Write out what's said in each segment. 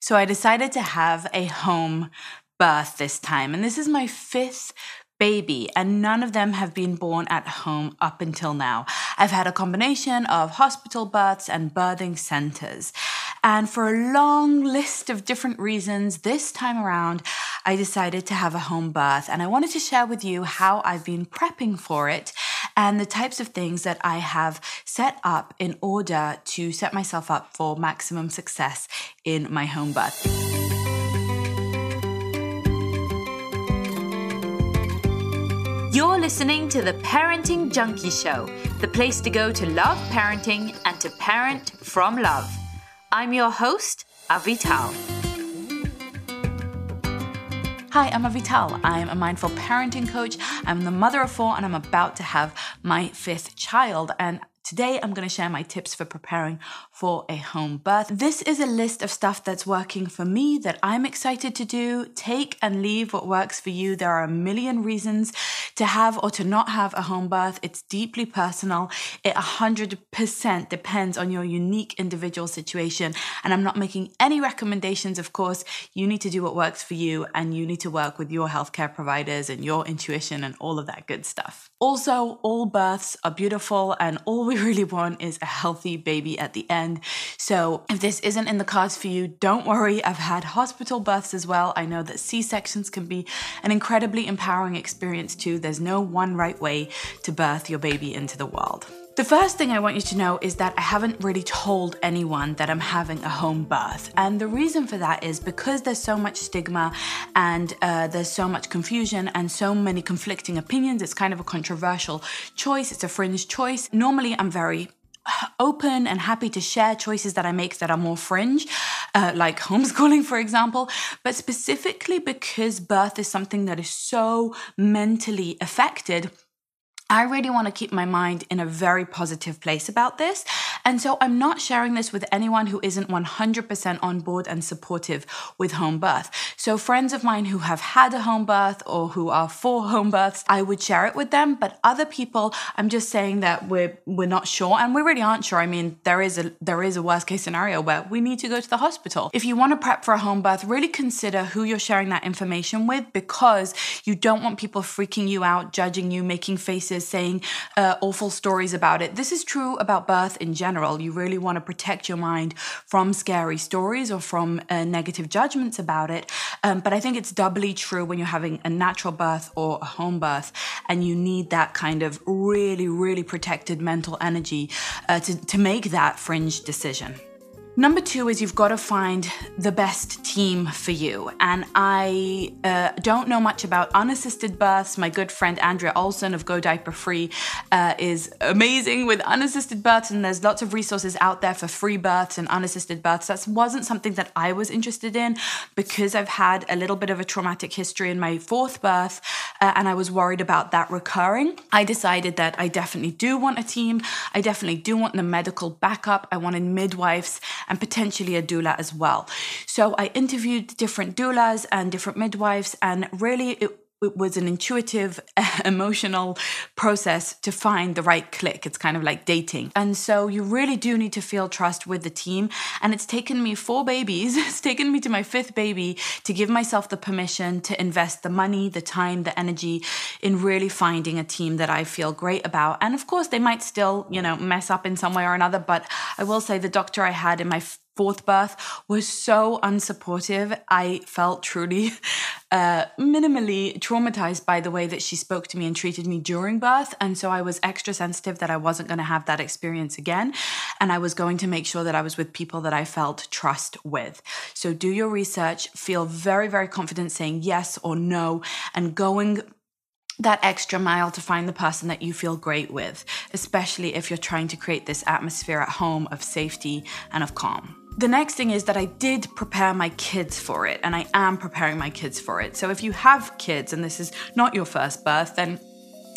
So I decided to have a home birth this time. And this is my fifth baby, and none of them have been born at home up until now. I've had a combination of hospital births and birthing centers. And for a long list of different reasons, this time around, I decided to have a home birth. And I wanted to share with you how I've been prepping for it and the types of things that I have set up in order to set myself up for maximum success in my home birth. You're listening to the Parenting Junkie Show, the place to go to love parenting and to parent from love. I'm your host, Avital. Hi, I'm Avital. I'm a mindful parenting coach. I'm the mother of four and I'm about to have my fifth child. And Today, I'm going to share my tips for preparing for a home birth. This is a list of stuff that's working for me that I'm excited to do. Take and leave what works for you. There are a million reasons to have or to not have a home birth. It's deeply personal. It 100% depends on your unique individual situation. And I'm not making any recommendations, of course. You need to do what works for you and you need to work with your healthcare providers and your intuition and all of that good stuff. Also, all births are beautiful and all we really want is a healthy baby at the end. So, if this isn't in the cards for you, don't worry. I've had hospital births as well. I know that C sections can be an incredibly empowering experience too. There's no one right way to birth your baby into the world. The first thing I want you to know is that I haven't really told anyone that I'm having a home birth. And the reason for that is because there's so much stigma and uh, there's so much confusion and so many conflicting opinions. It's kind of a controversial choice, it's a fringe choice. Normally, I'm very open and happy to share choices that I make that are more fringe, uh, like homeschooling, for example. But specifically because birth is something that is so mentally affected, I really want to keep my mind in a very positive place about this. And so I'm not sharing this with anyone who isn't 100% on board and supportive with home birth. So, friends of mine who have had a home birth or who are for home births, I would share it with them. But other people, I'm just saying that we're we're not sure, and we really aren't sure. I mean, there is a there is a worst case scenario where we need to go to the hospital. If you want to prep for a home birth, really consider who you're sharing that information with because you don't want people freaking you out, judging you, making faces saying uh, awful stories about it. This is true about birth in general. You really want to protect your mind from scary stories or from uh, negative judgments about it. Um, but I think it's doubly true when you're having a natural birth or a home birth and you need that kind of really, really protected mental energy uh, to, to make that fringe decision. Number two is you've got to find the best team for you. And I uh, don't know much about unassisted births. My good friend Andrea Olson of Go Diaper Free uh, is amazing with unassisted births, and there's lots of resources out there for free births and unassisted births. That wasn't something that I was interested in because I've had a little bit of a traumatic history in my fourth birth, uh, and I was worried about that recurring. I decided that I definitely do want a team. I definitely do want the medical backup. I wanted midwives and potentially a doula as well. So I interviewed different doulas and different midwives, and really it it was an intuitive, emotional process to find the right click. It's kind of like dating. And so you really do need to feel trust with the team. And it's taken me four babies, it's taken me to my fifth baby to give myself the permission to invest the money, the time, the energy in really finding a team that I feel great about. And of course, they might still, you know, mess up in some way or another. But I will say the doctor I had in my fourth birth was so unsupportive. I felt truly uh, minimally traumatized by the way that she spoke to me and treated me during birth. And so I was extra sensitive that I wasn't going to have that experience again. And I was going to make sure that I was with people that I felt trust with. So do your research, feel very, very confident saying yes or no, and going that extra mile to find the person that you feel great with, especially if you're trying to create this atmosphere at home of safety and of calm. The next thing is that I did prepare my kids for it, and I am preparing my kids for it. So if you have kids and this is not your first birth, then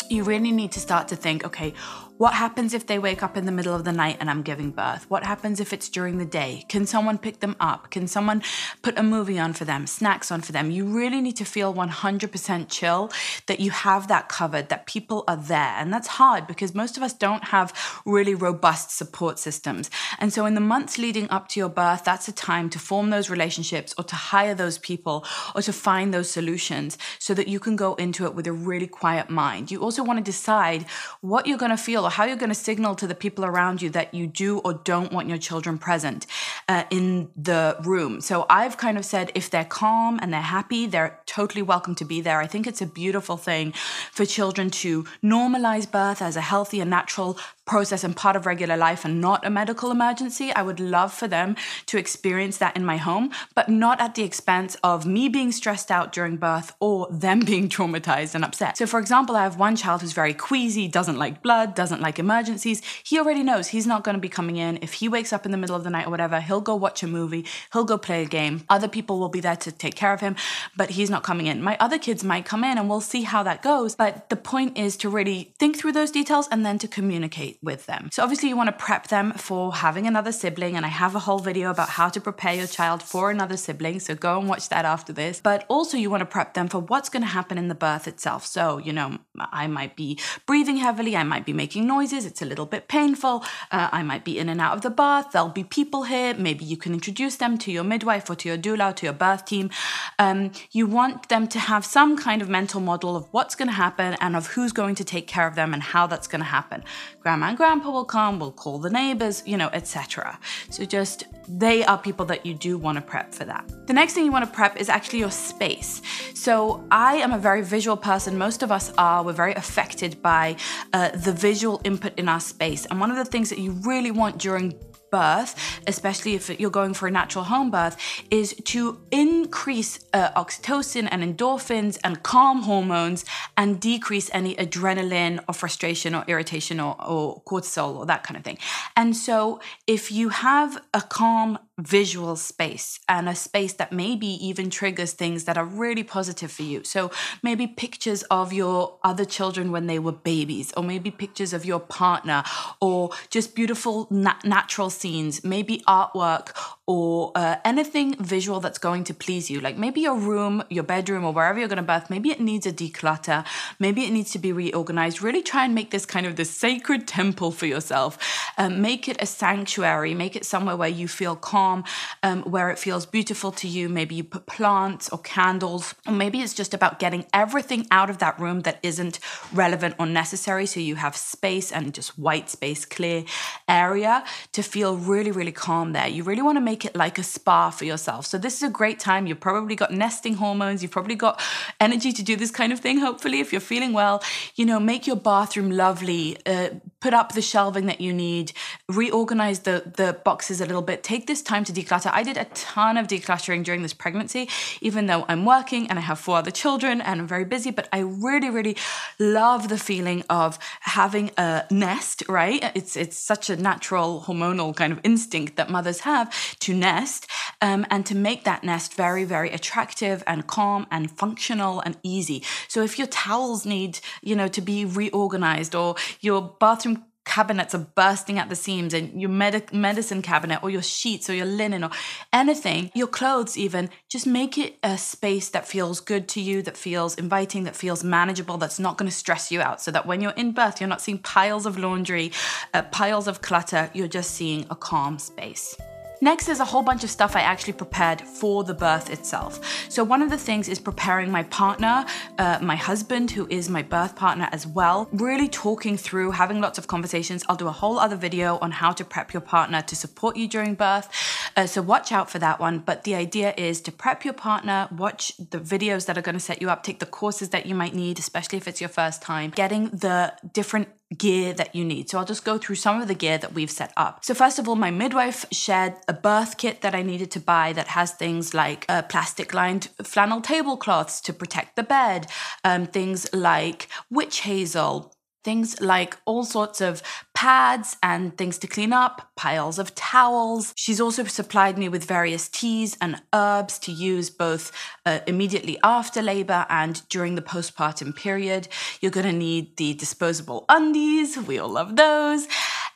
you really need to start to think okay, What happens if they wake up in the middle of the night and I'm giving birth? What happens if it's during the day? Can someone pick them up? Can someone put a movie on for them, snacks on for them? You really need to feel 100% chill that you have that covered, that people are there. And that's hard because most of us don't have really robust support systems. And so in the months leading up to your birth, that's a time to form those relationships or to hire those people or to find those solutions so that you can go into it with a really quiet mind. You also want to decide what you're going to feel or how you're going to signal to the people around you that you do or don't want your children present uh, in the room. So I've kind of said if they're calm and they're happy, they're totally welcome to be there. I think it's a beautiful thing for children to normalize birth as a healthy and natural process and part of regular life and not a medical emergency. I would love for them to experience that in my home, but not at the expense of me being stressed out during birth or them being traumatized and upset. So, for example, I have one child who's very queasy, doesn't like blood, doesn't like emergencies. He already knows he's not going to be coming in. If he wakes up in the middle of the night or whatever, he'll go watch a movie, he'll go play a game. Other people will be there to take care of him, but he's not coming in. My other kids might come in and we'll see how that goes. But the point is to really think through those details and then to communicate with them. So obviously you want to prep them for having another sibling and I have a whole video about how to prepare your child for another sibling, so go and watch that after this. But also you want to prep them for what's going to happen in the birth itself. So, you know, I might be breathing heavily, I might be making noises, it's a little bit painful, uh, I might be in and out of the bath, there'll be people here, maybe you can introduce them to your midwife or to your doula, to your birth team. Um, you want them to have some kind of mental model of what's going to happen and of who's going to take care of them and how that's going to happen. Grandma and grandpa will come, we'll call the neighbors, you know, etc. So just they are people that you do want to prep for that. The next thing you want to prep is actually your space. So I am a very visual person. Most of us are. We're very affected by uh, the visual input in our space. And one of the things that you really want during birth, especially if you're going for a natural home birth, is to increase uh, oxytocin and endorphins and calm hormones and decrease any adrenaline or frustration or irritation or, or cortisol or that kind of thing. And so if you have a calm visual space and a space that maybe even triggers things that are really positive for you. So maybe pictures of your other children when they were babies, or maybe pictures of your partner, or just beautiful nat- natural scenes, maybe artwork or uh, anything visual that's going to please you. Like maybe your room, your bedroom, or wherever you're going to birth, maybe it needs a declutter, maybe it needs to be reorganized. Really try and make this kind of this sacred temple for yourself. Um, make it a sanctuary, make it somewhere where you feel calm, um, where it feels beautiful to you. Maybe you put plants or candles, or maybe it's just about getting everything out of that room that isn't relevant or necessary. So you have space and just white space, clear area to feel really, really calm there. You really want to make make it like a spa for yourself. So this is a great time. You've probably got nesting hormones. You've probably got energy to do this kind of thing. Hopefully, if you're feeling well, you know, make your bathroom lovely. Uh, put up the shelving that you need. Reorganize the the boxes a little bit. Take this time to declutter. I did a ton of decluttering during this pregnancy, even though I'm working and I have four other children and I'm very busy. But I really, really love the feeling of having a nest. Right? It's it's such a natural hormonal kind of instinct that mothers have to nest um, and to make that nest very, very attractive and calm and functional and easy. So if your towels need, you know, to be reorganized or your bathroom cabinets are bursting at the seams and your med- medicine cabinet or your sheets or your linen or anything, your clothes even, just make it a space that feels good to you, that feels inviting, that feels manageable, that's not going to stress you out. So that when you're in birth, you're not seeing piles of laundry, uh, piles of clutter, you're just seeing a calm space. Next is a whole bunch of stuff I actually prepared for the birth itself. So, one of the things is preparing my partner, uh, my husband, who is my birth partner as well, really talking through, having lots of conversations. I'll do a whole other video on how to prep your partner to support you during birth. Uh, so, watch out for that one. But the idea is to prep your partner, watch the videos that are going to set you up, take the courses that you might need, especially if it's your first time, getting the different gear that you need. So I'll just go through some of the gear that we've set up. So first of all, my midwife shared a birth kit that I needed to buy that has things like uh, plastic lined flannel tablecloths to protect the bed, um, things like witch hazel, things like all sorts of pads and things to clean up, piles of towels. She's also supplied me with various teas and herbs to use both uh, immediately after labor and during the postpartum period. You're going to need the disposable undies. We all love those.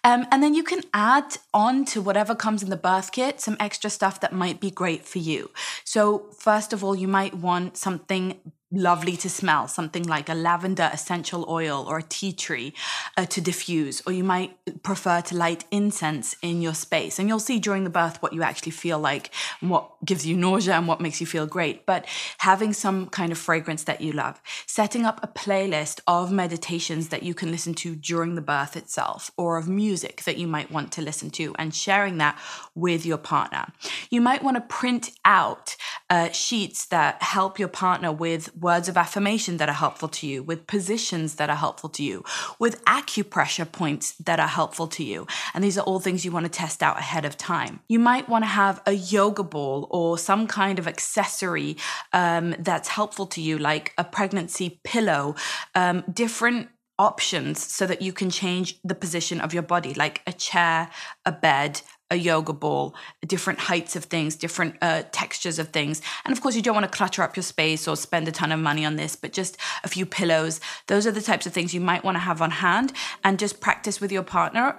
Um, and then you can add on to whatever comes in the birth kit some extra stuff that might be great for you. So, first of all, you might want something lovely to smell, something like a lavender essential oil or a tea tree uh, to diffuse, or you might prefer to light incense in your space. And you'll see during the birth what you actually feel like, and what gives you nausea and what makes you feel great. But having some kind of fragrance that you love, setting up a playlist of meditations that you can listen to during the birth itself, or of music that you might want to listen to, and sharing that with your partner. You might want to print out uh, sheets that help your partner with words of affirmation that are helpful to you, with positions that are helpful to you, with acupressure points that are helpful to you. And these are all things you want to test out ahead of time. You might want to have a yoga ball or some kind of accessory um, that's helpful to you, like a pregnancy pillow, um, different options so that you can change the position of your body, like a chair, a bed, a yoga ball, different heights of things, different uh, textures of things. And of course, you don't want to clutter up your space or spend a ton of money on this, but just a few pillows. Those are the types of things you might want to have on hand and just practice with your partner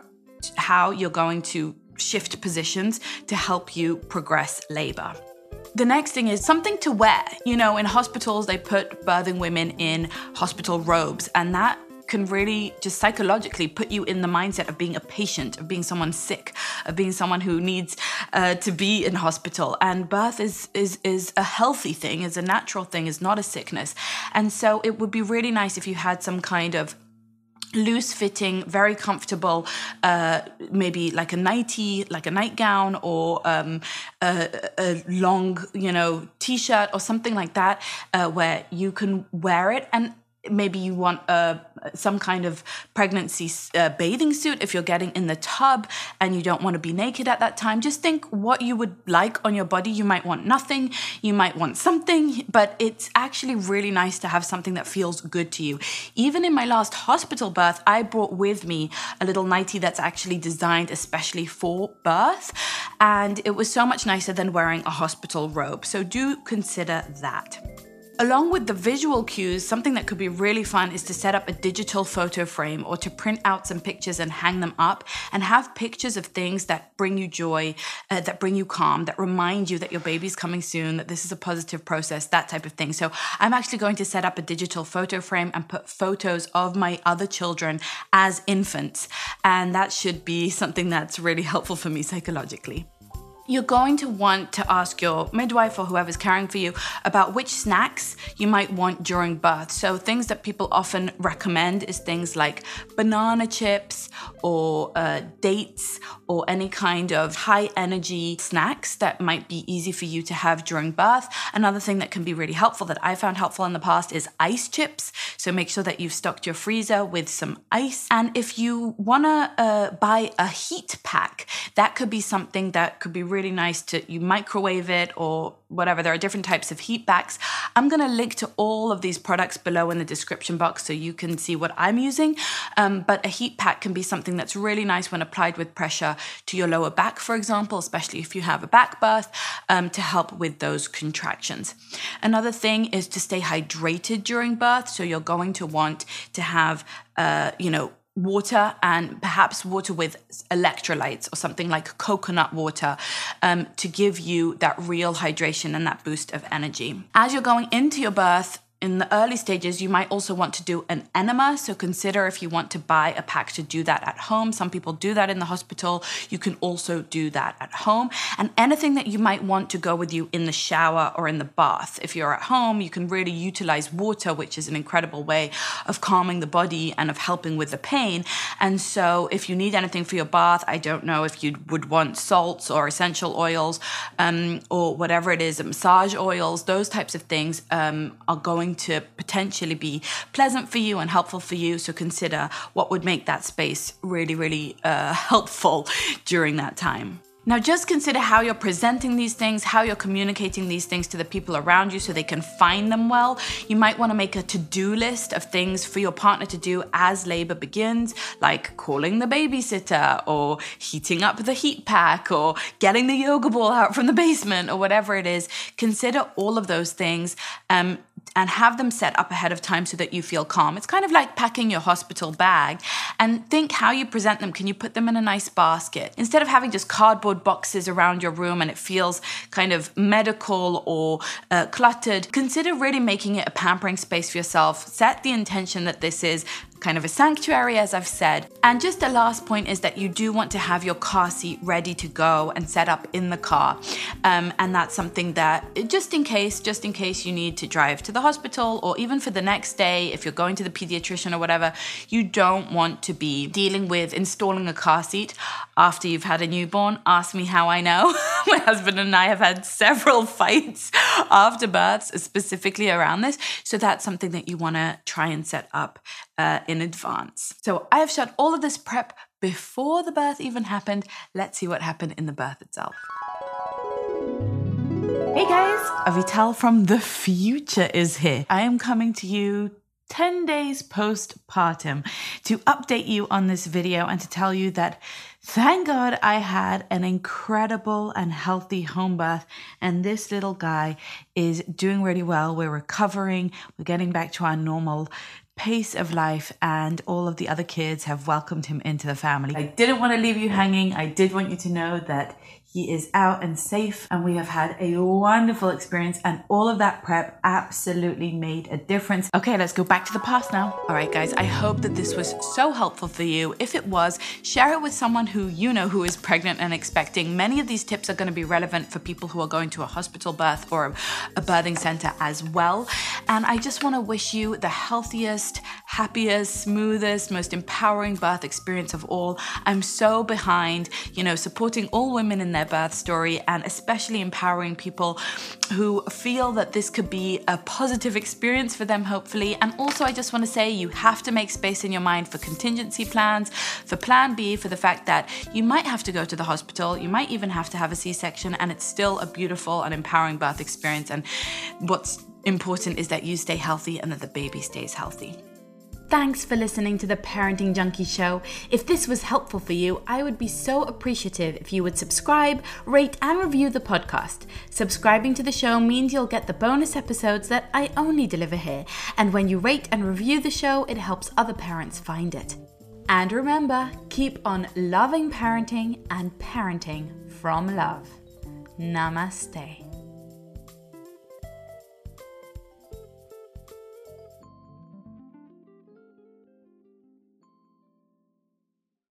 how you're going to shift positions to help you progress labor. The next thing is something to wear. You know, in hospitals, they put birthing women in hospital robes, and that can really just psychologically put you in the mindset of being a patient, of being someone sick, of being someone who needs uh, to be in hospital. And birth is is is a healthy thing, is a natural thing, is not a sickness. And so it would be really nice if you had some kind of loose fitting, very comfortable, uh, maybe like a nightie, like a nightgown, or um, a, a, long, you know, t-shirt or something like that, uh, where you can wear it and maybe you want uh, some kind of pregnancy uh, bathing suit if you're getting in the tub and you don't want to be naked at that time. Just think what you would like on your body. You might want nothing. You might want something but it's actually really nice to have something that feels good to you. Even in my last hospital birth i brought with me a little nightie that's actually designed especially for birth and it was so much nicer than wearing a hospital robe. So do consider that Along with the visual cues, something that could be really fun is to set up a digital photo frame or to print out some pictures and hang them up and have pictures of things that bring you joy, uh, that bring you calm, that remind you that your baby's coming soon, that this is a positive process, that type of thing. So I'm actually going to set up a digital photo frame and put photos of my other children as infants. And that should be something that's really helpful for me psychologically you're going to want to ask your midwife or whoever's caring for you about which snacks you might want during birth. So, things that people often recommend is things like banana chips or uh, dates or any kind of high energy snacks that might be easy for you to have during birth. Another thing that can be really helpful that I found helpful in the past is ice chips. So, make sure that you've stocked your freezer with some ice. And if you want to uh, buy a heat pack, that could be something that could be really really nice to you microwave it or whatever. There are different types of heat packs. I'm going to link to all of these products below in the description box so you can see what I'm using. Um, but a heat pack can be something that's really nice when applied with pressure to your lower back, for example, especially if you have a back birth, um, to help with those contractions. Another thing is to stay hydrated during birth. So you're going to want to have, uh, you know, water and perhaps water with electrolytes or something like coconut water um, to give you that real hydration and that boost of energy. As you're going into your birth, in the early stages, you might also want to do an enema. So consider if you want to buy a pack to do that at home. Some people do that in the hospital. You can also do that at home. And anything that you might want to go with you in the shower or in the bath. If you're at home, you can really utilize water, which is an incredible way of calming the body and of helping with the pain. And so if you need anything for your bath, I don't know if you would want salts or essential oils um, or whatever it is, massage oils, those types of things um, are going going to potentially be pleasant for you and helpful for you. So consider what would make that space really, really uh, helpful during that time. Now, just consider how you're presenting these things, how you're communicating these things to the people around you so they can find them well. You might want to make a to do list of things for your partner to do as labor begins, like calling the babysitter or heating up the heat pack or getting the yoga ball out from the basement or whatever it is. Consider all of those things. Um, and have them set up ahead of time so that you feel calm. It's kind of like packing your hospital bag and think how you present them. Can you put them in a nice basket? Instead of having just cardboard boxes around your room and it feels kind of medical or uh, cluttered, consider really making it a pampering space for yourself. Set the intention that this is kind of a sanctuary, as I've said. And just the last point is that you do want to have your car seat ready to go and set up in the car. Um, and that's something that, just in case, just in case you need to drive to the hospital or even for the next day, if you're going to the pediatrician or whatever, you don't want to be dealing with installing a car seat after you've had a newborn. Ask me how I know. My husband and I have had several fights after births, specifically around this. So that's something that you want to try and set up uh, in advance. So I have shot all of this prep before the birth even happened. Let's see what happened in the birth itself. Hey guys, Avital from the future is here. I am coming to you 10 days postpartum to update you on this video and to tell you that thank God I had an incredible and healthy home birth, and this little guy is doing really well. We're recovering, we're getting back to our normal pace of life, and all of the other kids have welcomed him into the family. I didn't want to leave you hanging. I did want you to know that he is out and safe, and we have had a wonderful experience, and all of that prep absolutely made a difference. Okay, let's go back to the past now. All right, guys, I hope that this was so helpful for you. If it was, share it with someone who you know who is pregnant and expecting. Many of these tips are going to be relevant for people who are going to a hospital birth or a birthing center as well. And I just want to wish you the healthiest, happiest, smoothest, most empowering birth experience of all. I'm so behind, you know, supporting all women in their birth story and especially empowering people who feel that this could be a positive experience for them, hopefully. And also, I just want to say you have to make space in your mind for contingency plans, for plan B, for the fact that you might have to go to the hospital, you might even have to have a C section, and it's still a beautiful and empowering birth experience. And what's important is that you stay healthy and that the baby stays healthy. Thanks for listening to the Parenting Junkie Show. If this was helpful for you, I would be so appreciative if you would subscribe, rate, and review the podcast. Subscribing to the show means you'll get the bonus episodes that I only deliver here. And when you rate and review the show, it helps other parents find it. And remember, keep on loving parenting and parenting from love. Namaste.